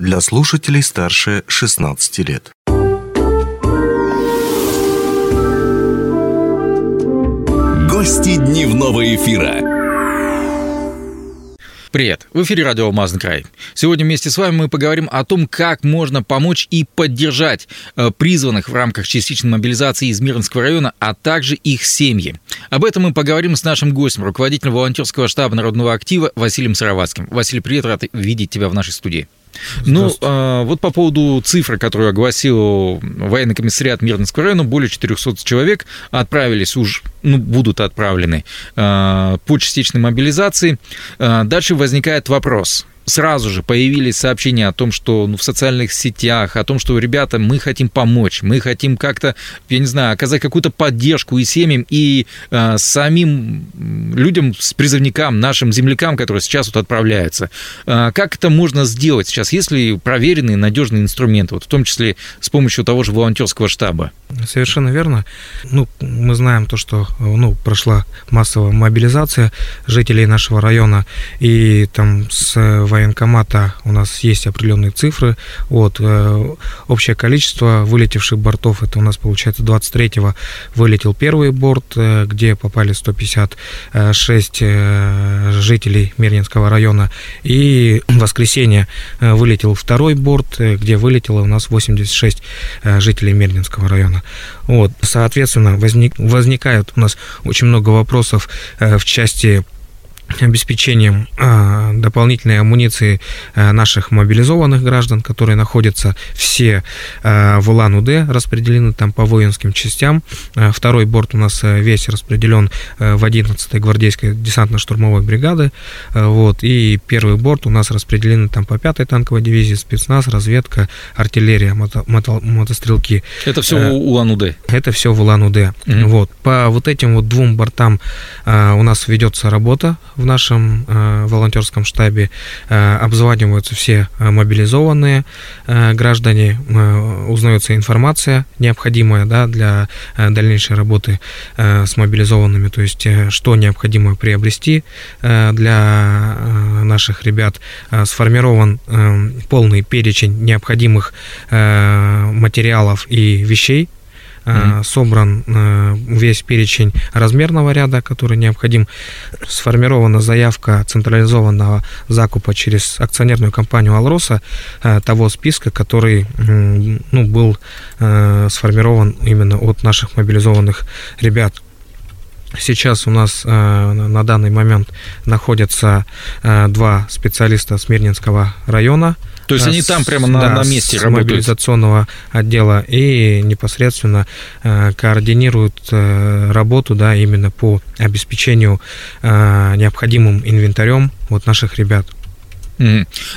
для слушателей старше 16 лет. Гости дневного эфира. Привет! В эфире радио «Алмазный край». Сегодня вместе с вами мы поговорим о том, как можно помочь и поддержать э, призванных в рамках частичной мобилизации из Мирнского района, а также их семьи. Об этом мы поговорим с нашим гостем, руководителем волонтерского штаба Народного актива Василием Сыроватским. Василий, привет, рад видеть тебя в нашей студии. Ну, а, вот по поводу цифры, которую огласил военный комиссариат Мирнинского района, более 400 человек отправились уж, ну, будут отправлены а, по частичной мобилизации. А, дальше возникает вопрос сразу же появились сообщения о том, что ну, в социальных сетях, о том, что, ребята, мы хотим помочь, мы хотим как-то, я не знаю, оказать какую-то поддержку и семьям, и э, самим людям, с призывникам, нашим землякам, которые сейчас вот отправляются. Э, как это можно сделать сейчас, если проверенные, надежные инструменты, вот в том числе с помощью того же волонтерского штаба? Совершенно верно. Ну, мы знаем то, что ну, прошла массовая мобилизация жителей нашего района, и там с военкомата у нас есть определенные цифры. Вот, э, общее количество вылетевших бортов, это у нас получается 23-го вылетел первый борт, э, где попали 156 э, жителей Мирнинского района. И в воскресенье вылетел второй борт, где вылетело у нас 86 жителей Мирнинского района. Вот, соответственно, возник, возникает у нас очень много вопросов в части обеспечением а, дополнительной амуниции а, наших мобилизованных граждан, которые находятся все а, в Улан-Удэ, распределены там по воинским частям. Второй борт у нас весь распределен в 11-й гвардейской десантно-штурмовой бригады. Вот, и первый борт у нас распределены там по 5-й танковой дивизии, спецназ, разведка, артиллерия, мото, мото, мотострелки. Это все в Улан-Удэ? Это все в Улан-Удэ. Mm-hmm. Вот. По вот этим вот двум бортам у нас ведется работа в нашем э, волонтерском штабе э, обзваниваются все э, мобилизованные э, граждане, э, узнается информация необходимая да, для э, дальнейшей работы э, с мобилизованными, то есть э, что необходимо приобрести э, для э, наших ребят. Э, сформирован э, полный перечень необходимых э, материалов и вещей mm-hmm. собран э, весь перечень размерного ряда, который необходим, сформирована заявка централизованного закупа через акционерную компанию «Алроса» э, того списка, который ну, был сформирован именно от наших мобилизованных ребят. Сейчас у нас э, на данный момент находятся э, два специалиста Смирнинского района. То есть они там прямо на, да, на месте с работают? мобилизационного отдела и непосредственно э, координируют э, работу да, именно по обеспечению э, необходимым инвентарем вот наших ребят.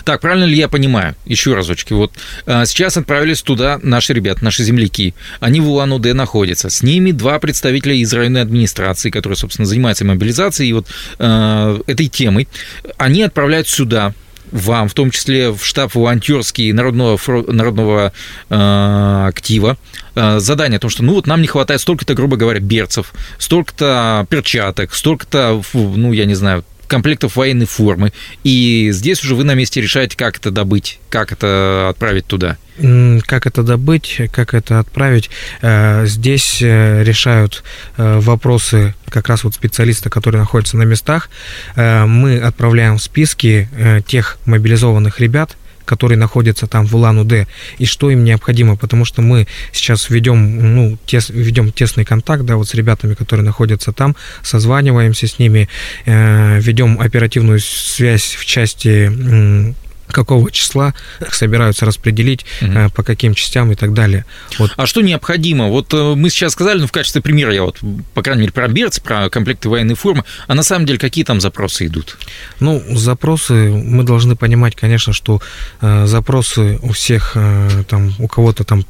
Так, правильно ли я понимаю? Еще разочки. Вот а, сейчас отправились туда наши ребята, наши земляки. Они в Улан-Удэ находятся. С ними два представителя из районной администрации, которые, собственно, занимаются мобилизацией и вот а, этой темой. Они отправляют сюда вам, в том числе в штаб волонтерский народного, народного э, актива, э, задание о том, что ну вот нам не хватает столько-то, грубо говоря, берцев, столько-то перчаток, столько-то, ну, я не знаю, комплектов военной формы. И здесь уже вы на месте решаете, как это добыть, как это отправить туда. Как это добыть, как это отправить. Э, здесь э, решают э, вопросы как раз вот специалисты, которые находятся на местах. Мы отправляем списки тех мобилизованных ребят, которые находятся там в Улан-Удэ, и что им необходимо, потому что мы сейчас ведем, ну, тес, ведем тесный контакт, да, вот с ребятами, которые находятся там, созваниваемся с ними, э, ведем оперативную связь в части какого числа собираются распределить, угу. по каким частям и так далее. Вот. А что необходимо? Вот э, мы сейчас сказали, ну, в качестве примера я вот, по крайней мере, про берцы, про комплекты военной формы, а на самом деле какие там запросы идут? Ну, запросы, мы должны понимать, конечно, что э, запросы у всех, э, там, у кого-то там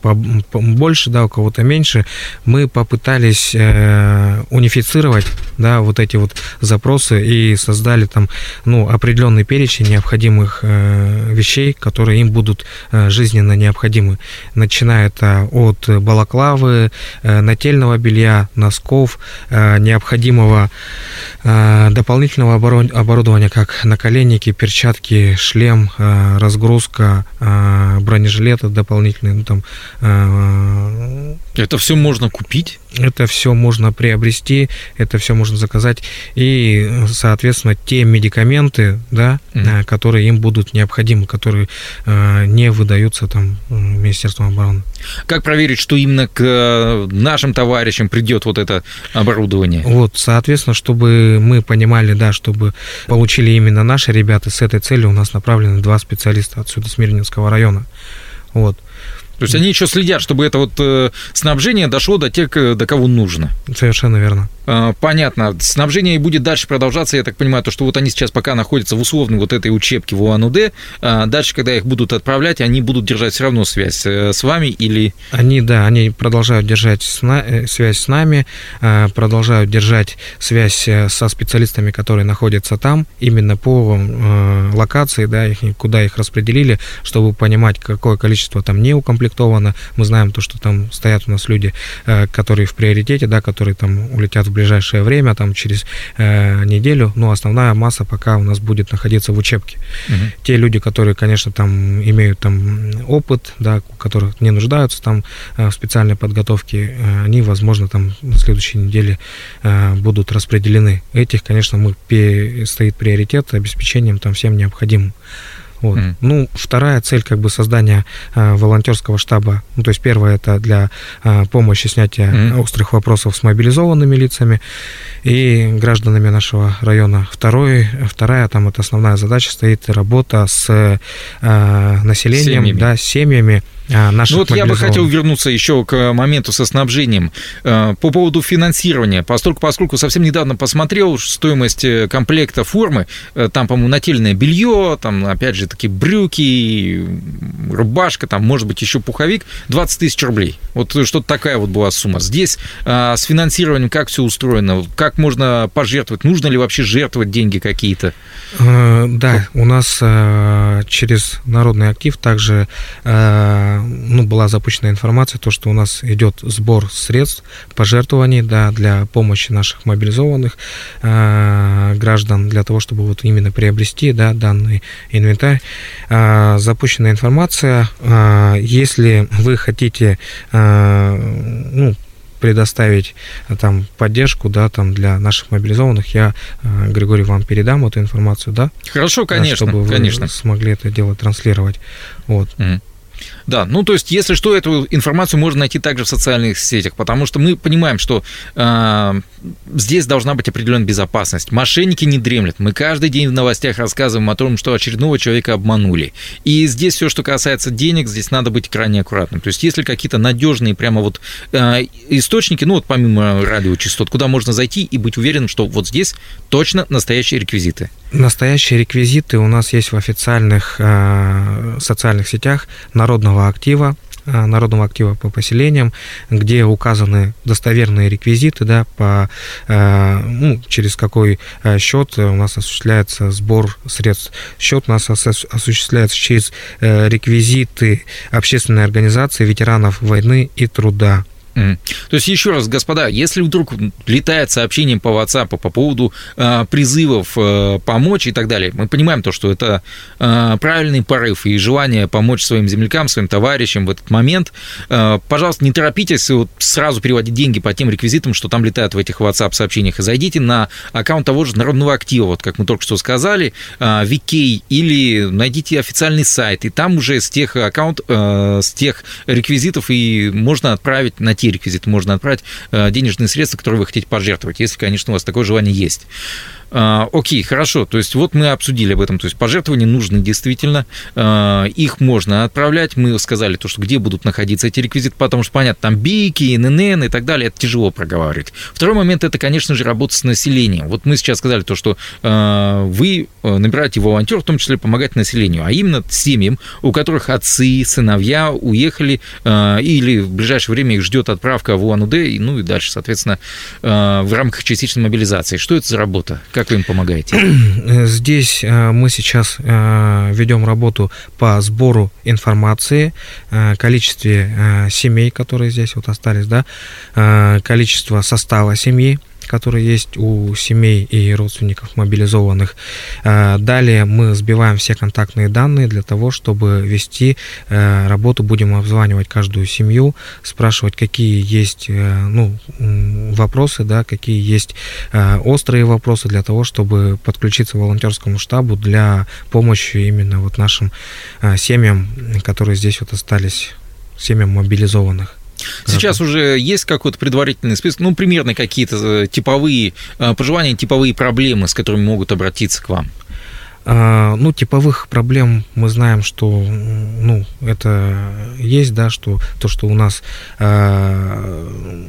больше, да, у кого-то меньше. Мы попытались э, унифицировать да, вот эти вот запросы и создали там, ну, определенный перечень необходимых э, вещей, которые им будут э, жизненно необходимы, начиная это от балаклавы, э, нательного белья, носков, э, необходимого э, дополнительного оборудования, как наколенники, перчатки, шлем, э, разгрузка, э, бронежилеты дополнительные, ну, там, э, это все можно купить? Это все можно приобрести, это все можно заказать. И, соответственно, те медикаменты, да, mm-hmm. которые им будут необходимы, которые э, не выдаются там Министерством обороны. Как проверить, что именно к э, нашим товарищам придет вот это оборудование? Вот, соответственно, чтобы мы понимали, да, чтобы получили именно наши ребята с этой целью, у нас направлены два специалиста отсюда, с Мирнинского района. Вот. То есть они еще следят, чтобы это вот э, снабжение дошло до тех, до кого нужно. Совершенно верно. А, понятно. Снабжение будет дальше продолжаться. Я так понимаю, то, что вот они сейчас пока находятся в условной вот этой учебке в УАН-УД. А дальше, когда их будут отправлять, они будут держать все равно связь э, с вами или... Они, да, они продолжают держать э, связь с нами, э, продолжают держать связь со специалистами, которые находятся там, именно по локации, да, куда их распределили, чтобы понимать, какое количество там не укомплектовано. Мы знаем то, что там стоят у нас люди, которые в приоритете, да, которые там улетят в ближайшее время, там через э, неделю, но основная масса пока у нас будет находиться в учебке. Угу. Те люди, которые, конечно, там имеют там опыт, да, которых не нуждаются там э, в специальной подготовке, э, они, возможно, там на следующей неделе э, будут распределены. Этих, конечно, мы стоит приоритет обеспечением там всем необходимым. Вот. Mm. Ну, вторая цель как бы создания э, волонтерского штаба. Ну, то есть первая это для э, помощи снятия mm. острых вопросов с мобилизованными лицами и гражданами нашего района. Второй, вторая там это основная задача стоит работа с э, населением, семьями. да, семьями наших ну вот я бы хотел вернуться еще к моменту со снабжением. Э, по поводу финансирования, поскольку, поскольку совсем недавно посмотрел стоимость э, комплекта формы, э, там, по-моему, нательное белье, там, опять же, такие брюки, рубашка, там, может быть, еще пуховик, 20 тысяч рублей. Вот что-то такая вот была сумма. Здесь с финансированием как все устроено? Как можно пожертвовать? Нужно ли вообще жертвовать деньги какие-то? Да, у нас через народный актив также ну, была запущена информация, то, что у нас идет сбор средств, пожертвований да, для помощи наших мобилизованных э, граждан, для того, чтобы вот именно приобрести да, данный инвентарь. Э, запущена информация. Э, если вы хотите э, ну, предоставить там поддержку, да, там для наших мобилизованных, я, Григорий, вам передам эту информацию, да? Хорошо, конечно, чтобы вы конечно. смогли это дело транслировать. Вот. Mm. Да, ну то есть, если что, эту информацию можно найти также в социальных сетях, потому что мы понимаем, что э, здесь должна быть определенная безопасность. Мошенники не дремлят. Мы каждый день в новостях рассказываем о том, что очередного человека обманули. И здесь все, что касается денег, здесь надо быть крайне аккуратным. То есть, если какие-то надежные прямо вот э, источники, ну вот помимо радиочастот, куда можно зайти и быть уверенным, что вот здесь точно настоящие реквизиты. Настоящие реквизиты у нас есть в официальных э, социальных сетях народного актива, э, народного актива по поселениям, где указаны достоверные реквизиты, да, по, э, ну, через какой э, счет у нас осуществляется сбор средств. Счет у нас осуществляется через реквизиты общественной организации ветеранов войны и труда. Mm. То есть, еще раз, господа, если вдруг летает сообщение по WhatsApp по поводу э, призывов э, помочь и так далее, мы понимаем то, что это э, правильный порыв и желание помочь своим землякам, своим товарищам в этот момент. Э, пожалуйста, не торопитесь вот, сразу переводить деньги по тем реквизитам, что там летают в этих WhatsApp-сообщениях, и зайдите на аккаунт того же Народного актива, вот как мы только что сказали, э, VK, или найдите официальный сайт, и там уже с тех аккаунт, э, с тех реквизитов и можно отправить на какие реквизиты можно отправить, э, денежные средства, которые вы хотите пожертвовать, если, конечно, у вас такое желание есть. А, окей, хорошо. То есть вот мы обсудили об этом. То есть пожертвования нужны действительно. А, их можно отправлять. Мы сказали то, что где будут находиться эти реквизиты, потому что, понятно, там бики, ННН и так далее. Это тяжело проговаривать. Второй момент – это, конечно же, работа с населением. Вот мы сейчас сказали то, что а, вы э, набираете волонтер, в том числе помогать населению, а именно семьям, у которых отцы, сыновья уехали или в ближайшее время их ждет отправка в УАН-УД, ну и дальше, соответственно, в рамках частичной мобилизации. Что это за работа? Как вы им помогаете? Здесь э, мы сейчас э, ведем работу по сбору информации, э, количестве семей, которые здесь вот остались, да, количество состава семьи, которые есть у семей и родственников мобилизованных. А, далее мы сбиваем все контактные данные для того, чтобы вести э, работу. Будем обзванивать каждую семью, спрашивать, какие есть э, ну, вопросы, да, какие есть э, острые вопросы для того, чтобы подключиться к волонтерскому штабу для помощи именно вот нашим семьям, которые здесь вот остались, семьям мобилизованных. Сейчас уже есть какой-то предварительный список, ну, примерно какие-то э, типовые э, пожелания, типовые проблемы, с которыми могут обратиться к вам? А, ну, типовых проблем мы знаем, что ну, это есть, да, что то, что у нас а,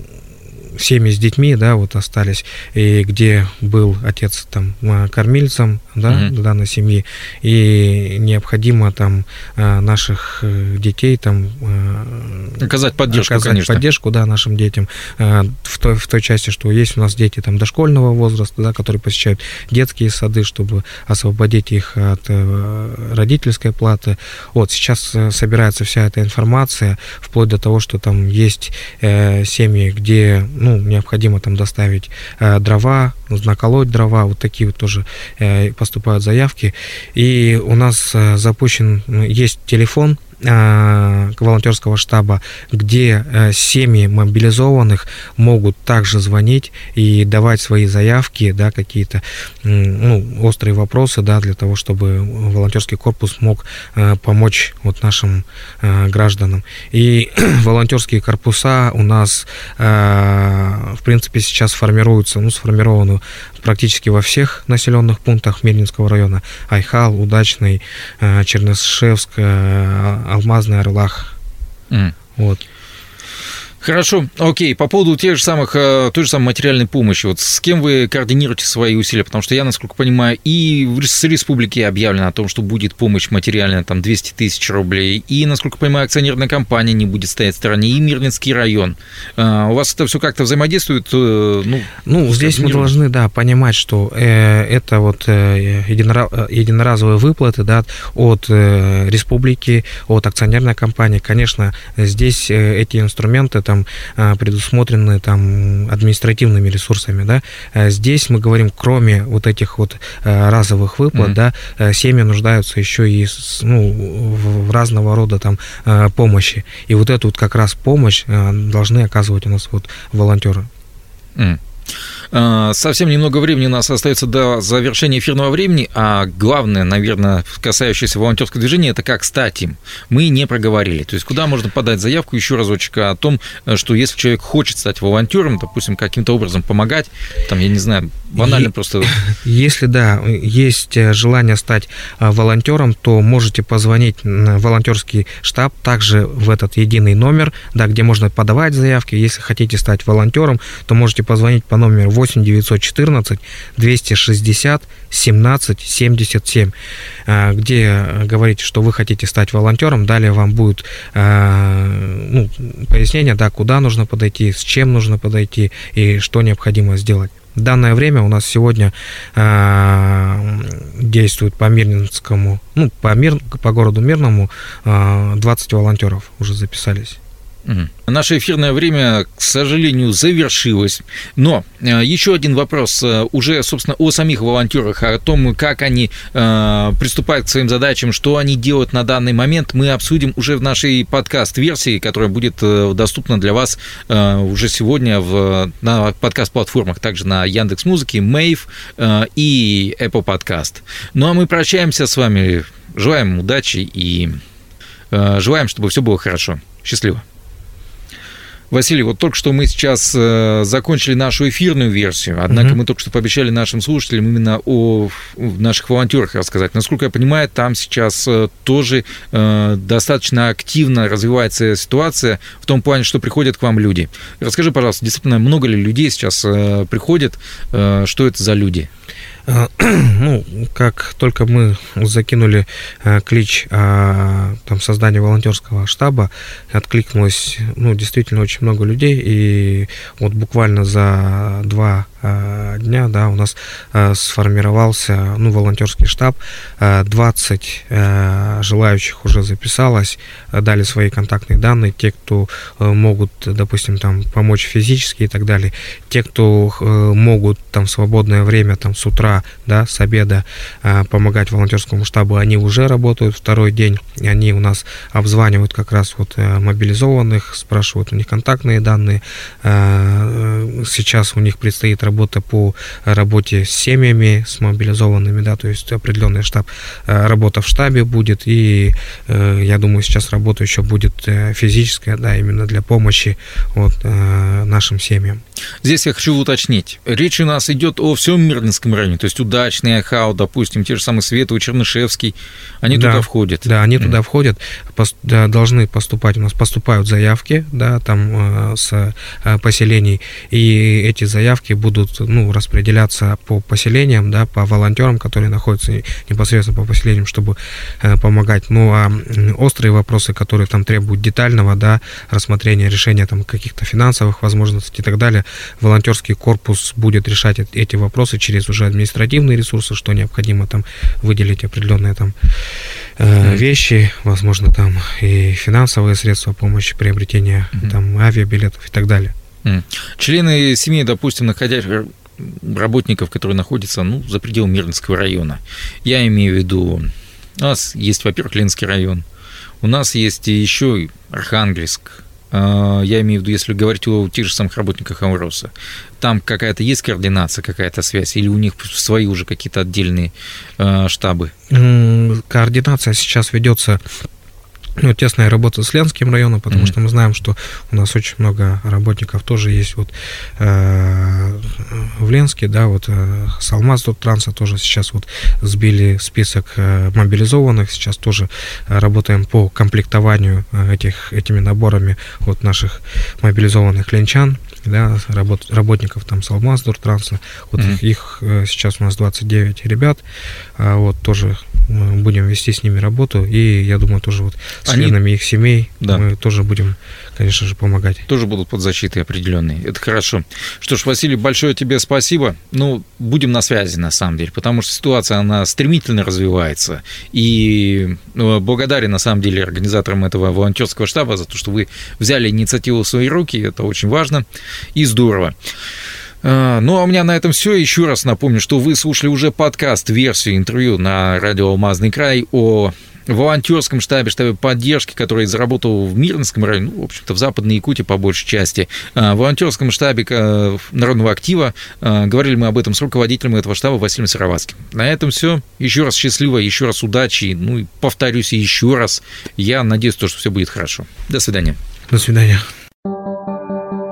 семьи с детьми, да, вот остались, и где был отец там кормильцем, да, угу. данной семьи, и необходимо там э, наших э, детей там э, оказать поддержку, оказать конечно. поддержку, да, нашим детям в той, в той части, что есть у нас дети там дошкольного возраста, да, которые посещают детские сады, чтобы освободить их от родительской платы. Вот сейчас собирается вся эта информация, вплоть до того, что там есть семьи, где ну, необходимо там доставить дрова, наколоть дрова, вот такие вот тоже поступают заявки. И у нас э, запущен, есть телефон Э, волонтерского штаба, где э, семьи мобилизованных могут также звонить и давать свои заявки, да, какие-то ну, острые вопросы, да, для того, чтобы волонтерский корпус мог э, помочь вот нашим гражданам. И волонтерские корпуса у нас, в принципе, сейчас формируются, ну, сформированы практически во всех населенных пунктах Мельнинского района. Айхал, Удачный, Чернышевск, алмазный орлах. Mm. Вот. Хорошо, окей. По поводу тех же самых, э, той же самой материальной помощи, вот с кем вы координируете свои усилия? Потому что я, насколько понимаю, и с республики объявлено о том, что будет помощь материальная, там 200 тысяч рублей, и, насколько понимаю, акционерная компания не будет стоять в стороне, и Мирнинский район. Э, у вас это все как-то взаимодействует? Э, ну, ну здесь мы должны, да, понимать, что это вот единоразовые выплаты, да, от республики, от акционерной компании. Конечно, здесь эти инструменты, там, там а, предусмотрены там административными ресурсами, да. А здесь мы говорим, кроме вот этих вот а, разовых выплат, mm-hmm. да, семьи нуждаются еще и ну, в разного рода там помощи. И вот эту вот как раз помощь должны оказывать у нас вот волонтеры. Mm. А, совсем немного времени у нас остается до завершения эфирного времени, а главное, наверное, касающееся волонтерского движения, это как стать им. Мы не проговорили. То есть куда можно подать заявку еще разочек о том, что если человек хочет стать волонтером, допустим, каким-то образом помогать, там, я не знаю, банально е- просто... Если, да, есть желание стать э, волонтером, то можете позвонить на волонтерский штаб, также в этот единый номер, да, где можно подавать заявки. Если хотите стать волонтером, то можете позвонить по номеру 8 914 260 17 77, где говорите, что вы хотите стать волонтером. Далее вам будет э, ну, пояснение, да, куда нужно подойти, с чем нужно подойти и что необходимо сделать. В данное время у нас сегодня э, действует по Мирнинскому, ну, по, мир, по городу Мирному э, 20 волонтеров уже записались. Наше эфирное время, к сожалению, завершилось. Но э, еще один вопрос э, уже, собственно, о самих волонтерах, о том, как они э, приступают к своим задачам, что они делают на данный момент, мы обсудим уже в нашей подкаст-версии, которая будет доступна для вас уже сегодня в, на подкаст-платформах, также на Яндекс Музыке, Мейв и Apple Podcast. Ну а мы прощаемся с вами, желаем удачи и желаем, чтобы все было хорошо. Счастливо. Василий, вот только что мы сейчас э, закончили нашу эфирную версию, однако угу. мы только что пообещали нашим слушателям именно о наших волонтерах рассказать. Насколько я понимаю, там сейчас э, тоже э, достаточно активно развивается ситуация в том плане, что приходят к вам люди. Расскажи, пожалуйста, действительно, много ли людей сейчас приходят, что это за люди? А, ну, как только мы закинули э, клич о там, создании волонтерского штаба, откликнулось ну, действительно очень много людей, и вот буквально за два Э, дня, да, у нас э, сформировался, ну, волонтерский штаб, 20 э, желающих уже записалось, дали свои контактные данные, те, кто могут, допустим, там помочь физически и так далее, те, кто могут там в свободное время, там с утра, да, с обеда помогать волонтерскому штабу, они уже работают второй день, они у нас обзванивают как раз вот мобилизованных, спрашивают у них контактные данные, сейчас у них предстоит работа работа по работе с семьями, с мобилизованными, да, то есть определенный штаб, э, работа в штабе будет, и э, я думаю, сейчас работа еще будет э, физическая, да, именно для помощи вот, нашим семьям. Здесь я хочу уточнить. Речь у нас идет о всем Мирнинском районе, то есть удачный Ахау, допустим, те же самые Световый, Чернышевский, они да, туда входят. Да, они mm. туда входят, пос, да, должны поступать, у нас поступают заявки, да, там э, с э, поселений, и эти заявки будут, ну, распределяться по поселениям, да, по волонтерам, которые находятся непосредственно по поселениям, чтобы э, помогать. Ну, а острые вопросы, которые там требуют детального, да, рассмотрения, решения там каких-то финансовых возможностей и так далее, волонтерский корпус будет решать эти вопросы через уже административные ресурсы, что необходимо там выделить определенные там э, вещи, возможно, там и финансовые средства помощи приобретения mm-hmm. там авиабилетов и так далее. Члены семьи, допустим, находящих работников, которые находятся ну, за пределами Мирнинского района. Я имею в виду, у нас есть, во-первых, Ленинский район, у нас есть еще Архангельск, а, я имею в виду, если говорить о тех же самых работниках Амроса, там какая-то есть координация, какая-то связь, или у них свои уже какие-то отдельные а, штабы? Координация сейчас ведется ну, тесная работа с Ленским районом, потому mm-hmm. что мы знаем, что у нас очень много работников тоже есть вот э, в Ленске, да, вот э, Салмаз Транса тоже сейчас вот сбили список э, мобилизованных, сейчас тоже работаем по комплектованию э, этих, этими наборами вот наших мобилизованных ленчан, да, работ, работников там Салмаз Транса, вот mm-hmm. их, их э, сейчас у нас 29 ребят, э, вот тоже будем вести с ними работу, и я думаю, тоже вот с Они... членами их семей да. мы тоже будем, конечно же, помогать. Тоже будут под защитой определенной. Это хорошо. Что ж, Василий, большое тебе спасибо. Ну, будем на связи, на самом деле, потому что ситуация, она стремительно развивается. И ну, благодарен, на самом деле, организаторам этого волонтерского штаба за то, что вы взяли инициативу в свои руки. Это очень важно и здорово. А, ну, а у меня на этом все. Еще раз напомню, что вы слушали уже подкаст, версию интервью на радио «Алмазный край» о волонтерском штабе, штабе поддержки, который заработал в Мирнском районе, ну, в общем-то, в Западной Якутии по большей части, а, в волонтерском штабе э, Народного актива. А, говорили мы об этом с руководителем этого штаба Василием Сыроватским. На этом все. Еще раз счастливо, еще раз удачи. Ну и повторюсь еще раз. Я надеюсь, что все будет хорошо. До свидания. До свидания.